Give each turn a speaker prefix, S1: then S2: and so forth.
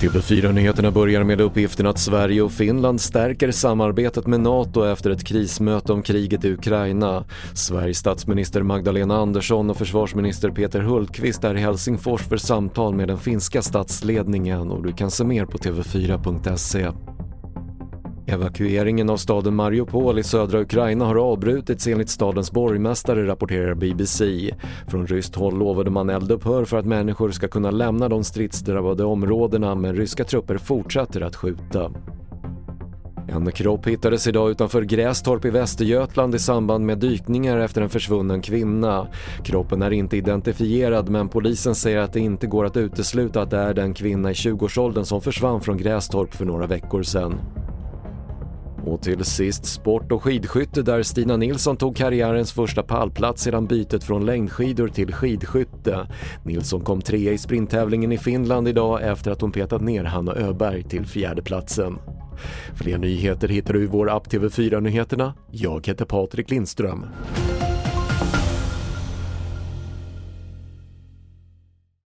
S1: TV4-nyheterna börjar med uppgiften att Sverige och Finland stärker samarbetet med NATO efter ett krismöte om kriget i Ukraina. Sveriges statsminister Magdalena Andersson och försvarsminister Peter Hultqvist är i Helsingfors för samtal med den finska statsledningen och du kan se mer på tv4.se. Evakueringen av staden Mariupol i södra Ukraina har avbrutits enligt stadens borgmästare, rapporterar BBC. Från ryskt håll lovade man eldupphör för att människor ska kunna lämna de stridsdrabbade områdena men ryska trupper fortsätter att skjuta. En kropp hittades idag utanför Grästorp i Västergötland i samband med dykningar efter en försvunnen kvinna. Kroppen är inte identifierad men polisen säger att det inte går att utesluta att det är den kvinna i 20-årsåldern som försvann från Grästorp för några veckor sedan. Och till sist sport och skidskytte där Stina Nilsson tog karriärens första pallplats sedan bytet från längdskidor till skidskytte. Nilsson kom trea i sprinttävlingen i Finland idag efter att hon petat ner Hanna Öberg till fjärdeplatsen. Fler nyheter hittar du i vår app TV4 Nyheterna. Jag heter Patrik Lindström.